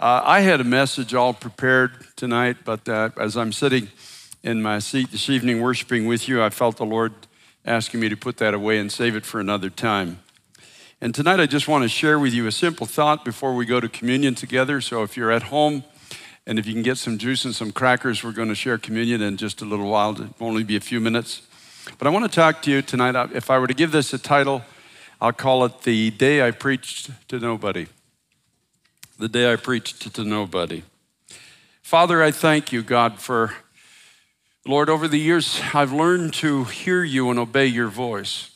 Uh, I had a message all prepared tonight, but uh, as I'm sitting in my seat this evening worshiping with you, I felt the Lord asking me to put that away and save it for another time. And tonight I just want to share with you a simple thought before we go to communion together. So if you're at home and if you can get some juice and some crackers, we're going to share communion in just a little while. It'll only be a few minutes. But I want to talk to you tonight. If I were to give this a title, I'll call it The Day I Preached to Nobody the day I preached to nobody. Father, I thank you, God, for, Lord, over the years, I've learned to hear you and obey your voice.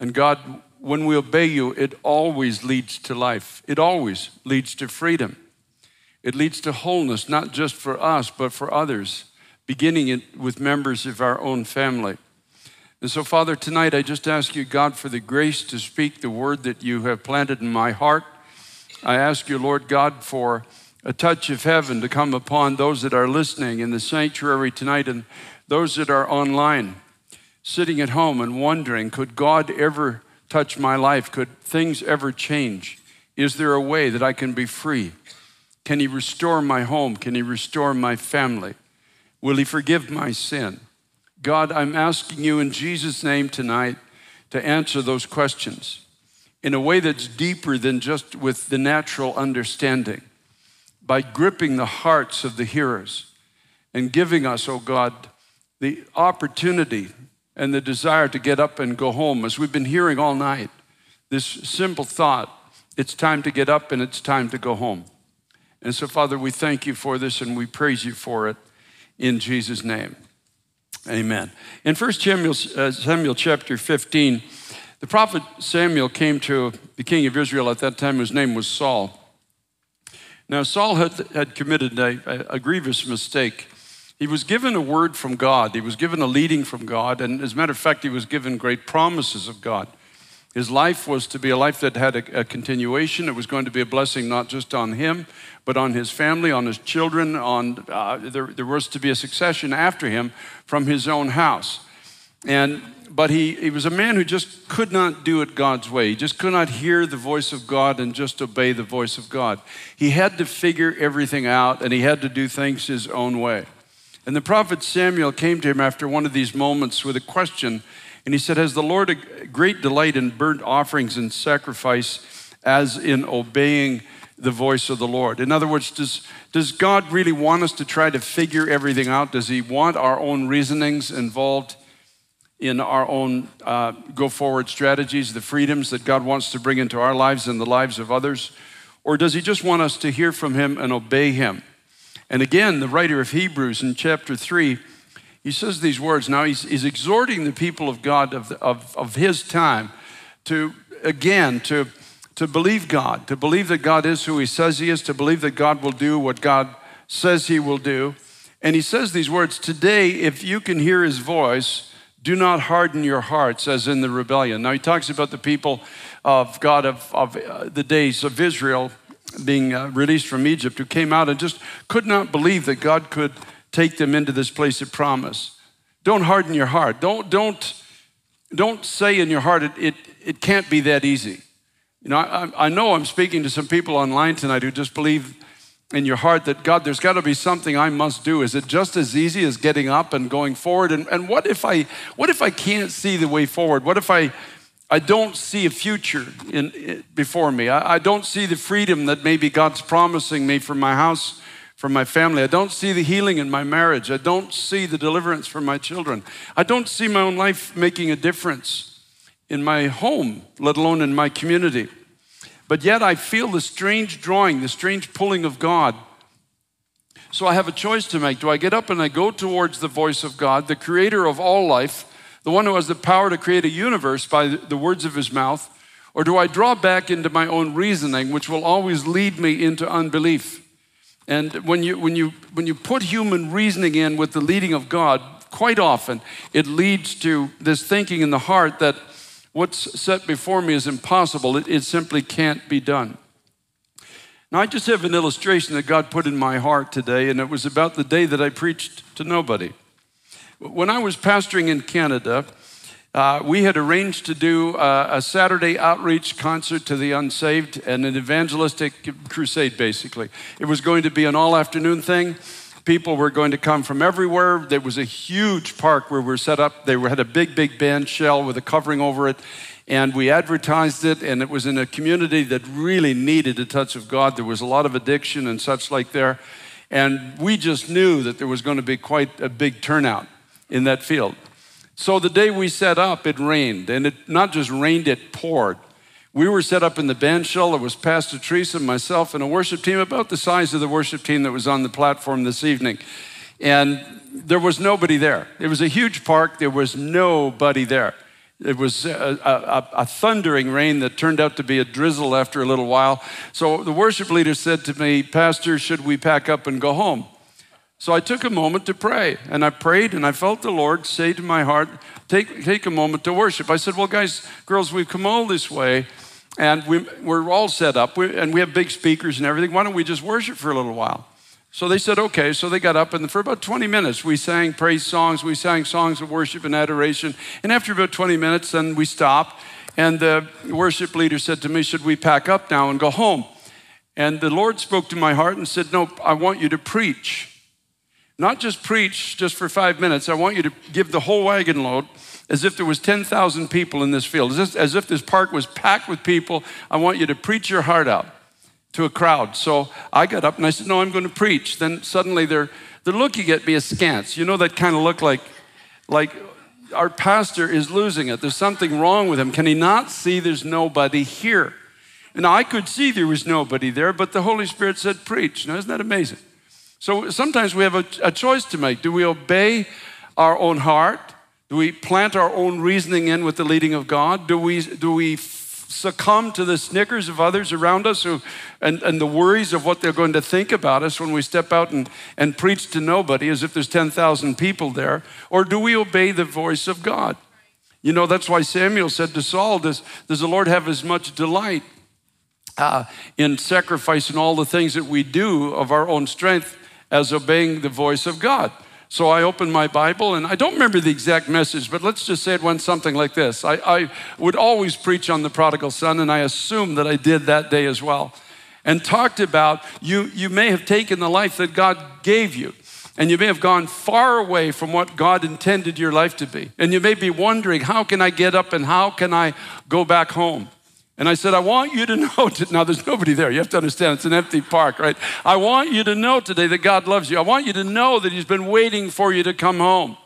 And God, when we obey you, it always leads to life, it always leads to freedom. It leads to wholeness, not just for us, but for others, beginning it with members of our own family. And so, Father, tonight I just ask you, God, for the grace to speak the word that you have planted in my heart I ask you, Lord God, for a touch of heaven to come upon those that are listening in the sanctuary tonight and those that are online, sitting at home and wondering, could God ever touch my life? Could things ever change? Is there a way that I can be free? Can He restore my home? Can He restore my family? Will He forgive my sin? God, I'm asking you in Jesus' name tonight to answer those questions in a way that's deeper than just with the natural understanding, by gripping the hearts of the hearers and giving us, oh God, the opportunity and the desire to get up and go home, as we've been hearing all night. This simple thought it's time to get up and it's time to go home. And so, Father, we thank you for this and we praise you for it in Jesus' name. Amen. In 1 Samuel, uh, Samuel chapter 15, the prophet Samuel came to the king of Israel at that time, whose name was Saul. Now, Saul had, had committed a, a, grievous mistake. He was given a word from God, he was given a leading from God, and as a matter of fact, he was given great promises of God. His life was to be a life that had a, a continuation. It was going to be a blessing not just on him, but on his family, on his children. On uh, there, there was to be a succession after him from his own house. And but he, he was a man who just could not do it God's way. He just could not hear the voice of God and just obey the voice of God. He had to figure everything out and he had to do things his own way. And the prophet Samuel came to him after one of these moments with a question, and he said, Has the Lord a great delight in burnt offerings and sacrifice as in obeying the voice of the Lord? In other words, does, does God really want us to try to figure everything out? Does he want our own reasonings involved? In our own uh, go forward strategies, the freedoms that God wants to bring into our lives and the lives of others? Or does He just want us to hear from Him and obey Him? And again, the writer of Hebrews in chapter 3, he says these words. Now, he's, he's exhorting the people of God of, of, of his time to, again, to, to believe God, to believe that God is who He says He is, to believe that God will do what God says He will do. And he says these words Today, if you can hear His voice, do not harden your hearts as in the rebellion. Now, he talks about the people of God of, of uh, the days of Israel being uh, released from Egypt who came out and just could not believe that God could take them into this place of promise. Don't harden your heart. Don't, don't, don't say in your heart, it, it, it can't be that easy. You know, I, I know I'm speaking to some people online tonight who just believe in your heart that God, there's got to be something I must do. Is it just as easy as getting up and going forward? And, and what if I what if I can't see the way forward? What if I I don't see a future in, in before me? I, I don't see the freedom that maybe God's promising me for my house, for my family. I don't see the healing in my marriage. I don't see the deliverance for my children. I don't see my own life making a difference in my home, let alone in my community. But yet I feel the strange drawing, the strange pulling of God. So I have a choice to make. Do I get up and I go towards the voice of God, the creator of all life, the one who has the power to create a universe by the words of his mouth? Or do I draw back into my own reasoning, which will always lead me into unbelief? And when you, when you, when you put human reasoning in with the leading of God, quite often it leads to this thinking in the heart that what's set before me is impossible. It, it simply can't be done. Now, I just have an illustration that God put in my heart today, and it was about the day that I preached to nobody. When I was pastoring in Canada, Uh, we had arranged to do uh, a Saturday outreach concert to the unsaved and an evangelistic crusade, basically. It was going to be an all afternoon thing. People were going to come from everywhere. There was a huge park where we were set up. They had a big, big band shell with a covering over it. And we advertised it, and it was in a community that really needed a touch of God. There was a lot of addiction and such like there. And we just knew that there was going to be quite a big turnout in that field. So the day we set up, it rained, and it not just rained, it poured. We were set up in the band shell. It was Pastor Teresa, myself, and a worship team about the size of the worship team that was on the platform this evening. And there was nobody there. It was a huge park. There was nobody there. It was a, a, a, thundering rain that turned out to be a drizzle after a little while. So the worship leader said to me, Pastor, should we pack up and go home? So I took a moment to pray, and I prayed, and I felt the Lord say to my heart, take, take a moment to worship. I said, Well, guys, girls, we've come all this way, and we, are all set up, we, and we have big speakers and everything. Why don't we just worship for a little while? So they said, okay. So they got up, and for about 20 minutes, we sang praise songs. We sang songs of worship and adoration. And after about 20 minutes, then we stopped, and the worship leader said to me, Should we pack up now and go home? And the Lord spoke to my heart and said, No, I want you to preach. Not just preach just for five minutes. I want you to give the whole wagon load as if there was 10,000 people in this field, as if, as if this park was packed with people. I want you to preach your heart out to a crowd. So I got up and I said, no, I'm going to preach. Then suddenly they're, they're looking at me askance. You know that kind of look like, like our pastor is losing it. There's something wrong with him. Can he not see there's nobody here? And I could see there was nobody there, but the Holy Spirit said, preach. Now, isn't that amazing? So sometimes we have a, a choice to make. Do we obey our own heart? Do we plant our own reasoning in with the leading of God? Do we, do we succumb to the snickers of others around us who, and, and the worries of what they're going to think about us when we step out and, and preach to nobody as if there's 10,000 people there? Or do we obey the voice of God? You know, that's why Samuel said to Saul, Does, does the Lord have as much delight uh, in sacrificing all the things that we do of our own strength as obeying the voice of God. So I opened my Bible, and I don't remember the exact message, but let's just say it went something like this. I, I would always preach on the prodigal son, and I assume that I did that day as well. And talked about you, you may have taken the life that God gave you, and you may have gone far away from what God intended your life to be. And you may be wondering, how can I get up and how can I go back home? And I said, I want you to know, to, now there's nobody there. You have to understand, it's an empty park, right? I want you to know today that God loves you. I want you to know that He's been waiting for you to come home.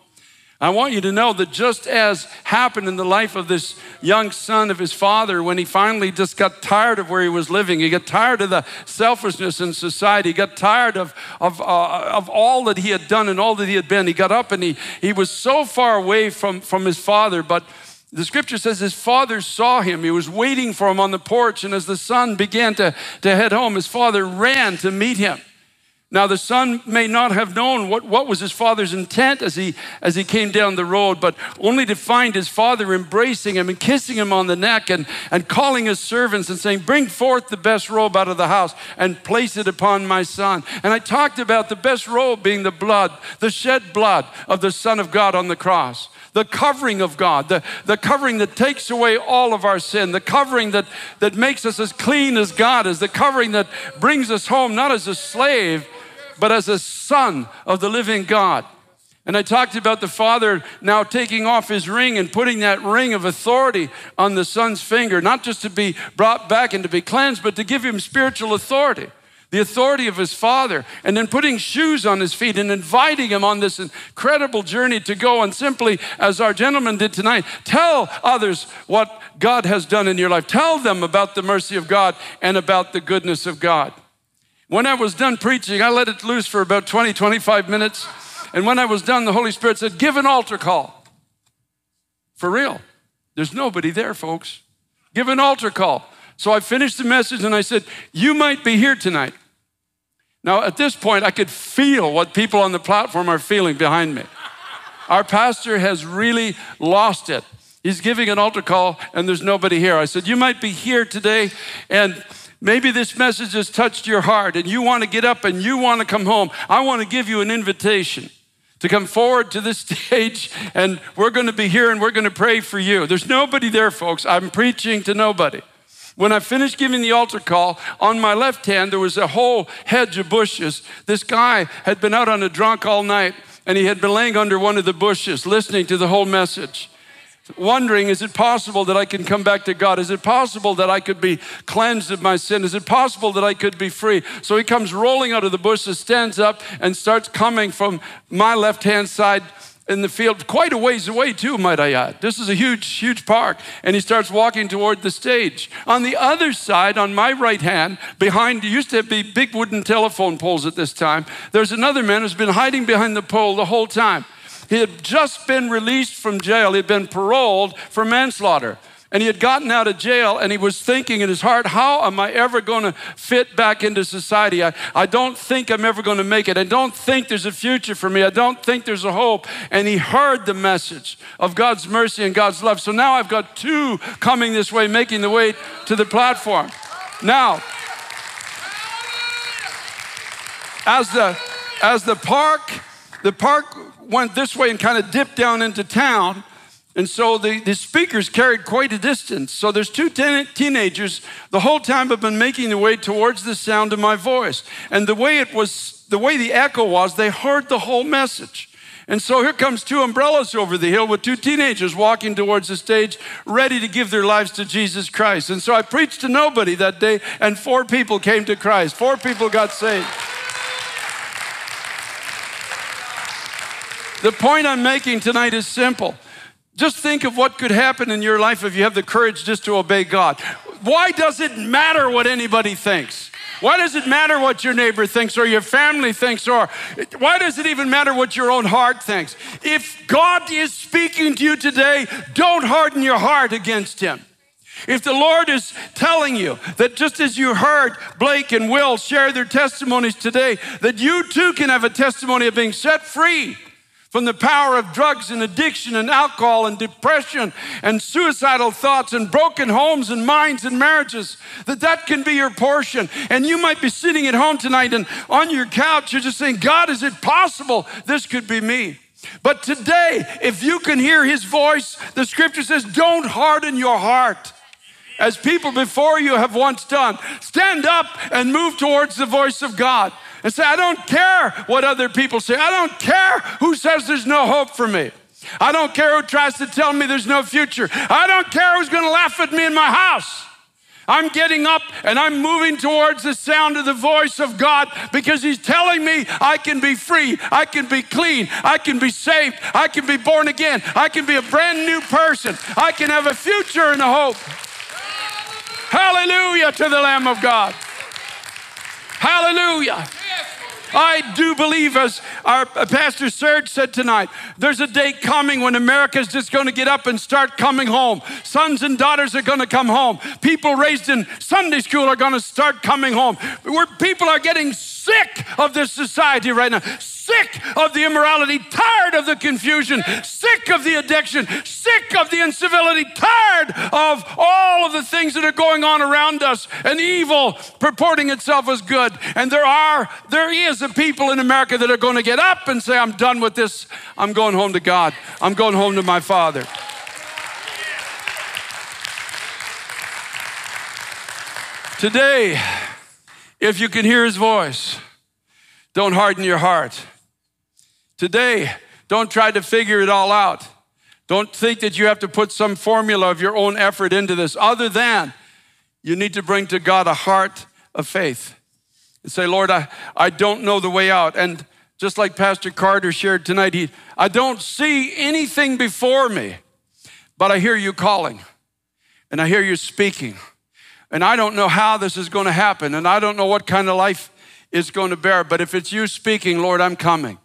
I want you to know that just as happened in the life of this young son of his father, when he finally just got tired of where he was living, he got tired of the selfishness in society, he got tired of, of, uh, of all that he had done and all that he had been. He got up and he, he was so far away from, from his father, but the scripture says his father saw him. He was waiting for him on the porch. And as the son began to, to head home, his father ran to meet him. Now, the son may not have known what, what was his father's intent as he, as he came down the road, but only to find his father embracing him and kissing him on the neck and, and calling his servants and saying, Bring forth the best robe out of the house and place it upon my son. And I talked about the best robe being the blood, the shed blood of the Son of God on the cross the covering of God, the, the covering that takes away all of our sin, the covering that, that makes us as clean as God is, the covering that brings us home not as a slave, but as a son of the living God. And I talked about the father now taking off his ring and putting that ring of authority on the son's finger, not just to be brought back and to be cleansed, but to give him spiritual authority the authority of his father, and then putting shoes on his feet and inviting him on this incredible journey to go and simply, as our gentleman did tonight, tell others what God has done in your life. Tell them about the mercy of God and about the goodness of God. When I was done preaching, I let it loose for about 20, 25 minutes. And when I was done, the Holy Spirit said, Give an altar call. For real. There's nobody there, folks. Give an altar call. So I finished the message and I said, You might be here tonight. Now, at this point, I could feel what people on the platform are feeling behind me. Our pastor has really lost it. He's giving an altar call and there's nobody here. I said, You might be here today and maybe this message has touched your heart and you want to get up and you want to come home. I want to give you an invitation to come forward to this stage and we're going to be here and we're going to pray for you. There's nobody there, folks. I'm preaching to nobody. When I finished giving the altar call, on my left hand, there was a whole hedge of bushes. This guy had been out on a drunk all night and he had been laying under one of the bushes listening to the whole message wondering, is it possible that I can come back to God? Is it possible that I could be cleansed of my sin? Is it possible that I could be free? So he comes rolling out of the bushes, stands up, and starts coming from my left hand side in the field, quite a ways away, too, might I add. This is a huge, huge park. And he starts walking toward the stage. On the other side, on my right hand, behind, used to be big wooden telephone poles at this time, there's another man who's been hiding behind the pole the whole time. He had just been released from jail, he had been paroled for manslaughter. And he had gotten out of jail and he was thinking in his heart, how am I ever going to fit back into society? I, I don't think I'm ever going to make it. I don't think there's a future for me. I don't think there's a hope. And he heard the message of God's mercy and God's love. So now I've got two coming this way, making the way to the platform. Now, as the, as the park, the park went this way and kind of dipped down into town. And so the, the speakers carried quite a distance. So there's two teenagers the whole time have been making their way towards the sound of my voice. And the way it was, the way the echo was, they heard the whole message. And so here comes two umbrellas over the hill with two teenagers walking towards the stage, ready to give their lives to Jesus Christ. And so I preached to nobody that day, and four people came to Christ. Four people got saved. The point I'm making tonight is simple. Just think of what could happen in your life if you have the courage just to obey God. Why does it matter what anybody thinks? Why does it matter what your neighbor thinks or your family thinks or why does it even matter what your own heart thinks? If God is speaking to you today, don't harden your heart against him. If the Lord is telling you that just as you heard Blake and Will share their testimonies today, that you too can have a testimony of being set free from the power of drugs and addiction and alcohol and depression and suicidal thoughts and broken homes and minds and marriages that that can be your portion. And you might be sitting at home tonight and on your couch you're just saying god is it possible this could be me? But today if you can hear his voice the scripture says don't harden your heart as people before you have once done stand up and move towards the voice of god and say, I don't care what other people say. I don't care who says there's no hope for me. I don't care who tries to tell me there's no future. I don't care who's going to laugh at me in my house. I'm getting up and I'm moving towards the sound of the voice of God because He's telling me I can be free, I can be clean, I can be saved, I can be born again, I can be a brand new person, I can have a future and a hope. Hallelujah to the Lamb of God. Hallelujah. I do believe, as our uh, Pastor Serge said tonight, there's a day coming when America's just going to get up and start coming home. Sons and daughters are going to come home. People raised in Sunday school are going to start coming home. Where people are getting sick of this society right now sick of the immorality, tired of the confusion, sick of the addiction, sick of the incivility, tired of all of the things that are going on around us and evil purporting itself as good. And there are, there is a people in America that are going to get up and say, I'm done with this. I'm going home to God. I'm going home to my Father. Today, if you can hear his voice, don't harden your heart. Today, don't try to figure it all out. Don't think that you have to put some formula of your own effort into this, other than you need to bring to God a heart of faith and say, Lord, I, I don't know the way out. And just like Pastor Carter shared tonight, he, I don't see anything before me, but I hear you calling and I hear you speaking. And I don't know how this is going to happen, and I don't know what kind of life is going to bear, but if it's you speaking, Lord, I'm coming.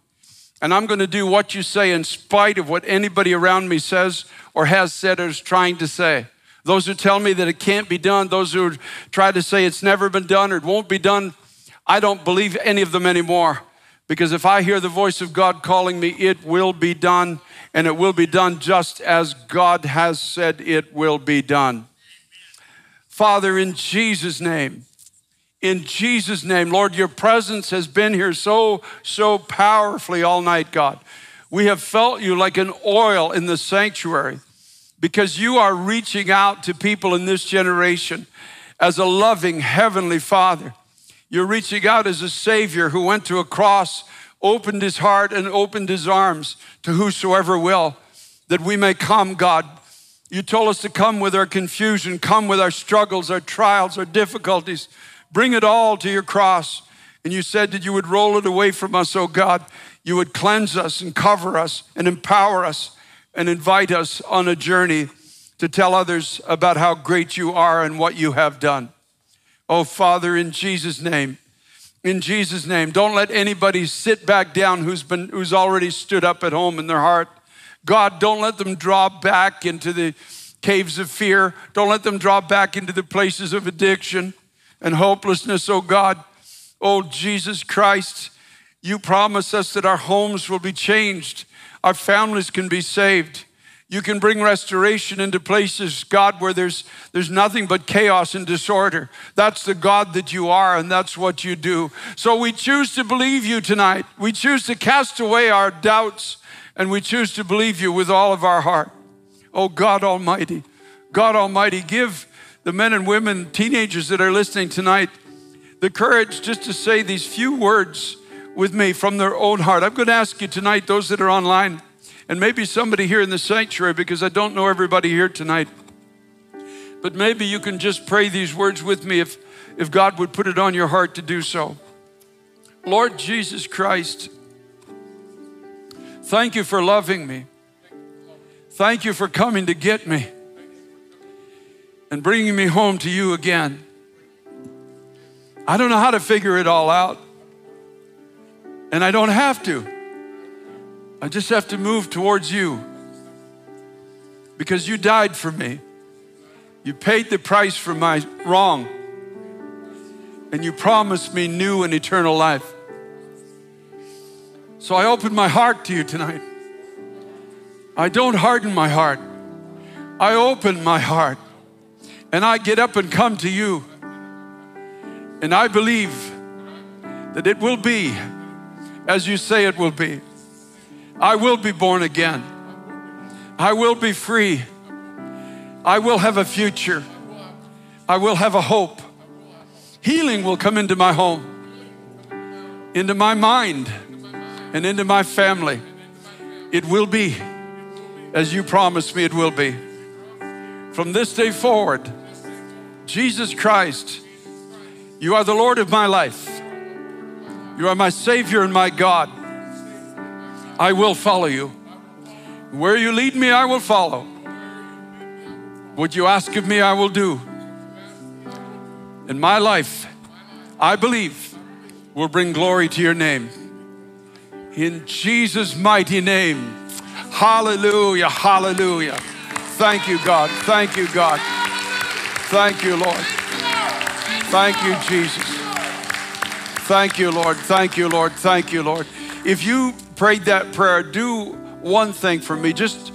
And I'm going to do what you say in spite of what anybody around me says or has said or is trying to say. Those who tell me that it can't be done, those who try to say it's never been done or it won't be done, I don't believe any of them anymore. Because if I hear the voice of God calling me, it will be done, and it will be done just as God has said it will be done. Father, in Jesus' name, in Jesus' name. Lord, your presence has been here so, so powerfully all night, God. We have felt you like an oil in the sanctuary because you are reaching out to people in this generation as a loving heavenly father. You're reaching out as a savior who went to a cross, opened his heart, and opened his arms to whosoever will, that we may come, God. You told us to come with our confusion, come with our struggles, our trials, our difficulties. Bring it all to your cross. And you said that you would roll it away from us, oh God. You would cleanse us and cover us and empower us and invite us on a journey to tell others about how great you are and what you have done. Oh, Father, in Jesus' name, in Jesus' name, don't let anybody sit back down who's been who's already stood up at home in their heart. God, don't let them draw back into the caves of fear. Don't let them draw back into the places of addiction and hopelessness, oh God. Oh Jesus Christ, you promise us that our homes will be changed, our families can be saved. You can bring restoration into places, God, where there's, there's nothing but chaos and disorder. That's the God that you are, and that's what you do. So we choose to believe you tonight. We choose to cast away our doubts, and we choose to believe you with all of our heart. Oh, God Almighty, God Almighty, give the men and women, teenagers that are listening tonight, the courage just to say these few words with me from their own heart. I'm going to ask you tonight, those that are online, and maybe somebody here in the sanctuary, because I don't know everybody here tonight. But maybe you can just pray these words with me if, if God would put it on your heart to do so. Lord Jesus Christ, thank you for loving me. Thank you for coming to get me and bringing me home to you again. I don't know how to figure it all out, and I don't have to. I just have to move towards you because you died for me. You paid the price for my wrong, and you promised me new and eternal life. So I open my heart to you tonight. I don't harden my heart, I open my heart, and I get up and come to you. And I believe that it will be as you say it will be. I will be born again. I will be free. I will have a future. I will have a hope. Healing will come into my home, into my mind, and into my family. It will be as you promised me it will be. From this day forward, Jesus Christ, you are the Lord of my life. You are my Savior and my God. I will follow you. Where you lead me, I will follow. What you ask of me, I will do. In my life, I believe will bring glory to your name. In Jesus' mighty name. Hallelujah, hallelujah. Thank you, God. Thank you, God. Thank you, Lord. Thank you, Jesus. Thank you, Lord. Thank you, Lord. Thank you, Lord. If you prayed that prayer, do one thing for me. Just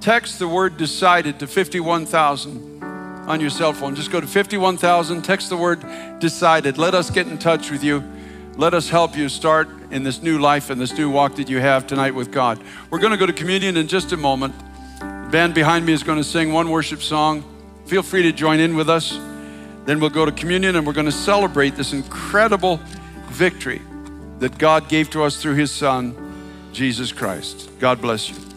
text the word decided to 51,000 on your cell phone. Just go to 51,000, text the word decided. Let us get in touch with you. Let us help you start in this new life and this new walk that you have tonight with God. We're going to go to communion in just a moment. The band behind me is going to sing one worship song. Feel free to join in with us. Then we'll go to communion and we're going to celebrate this incredible victory that God gave to us through His Son, Jesus Christ. God bless you.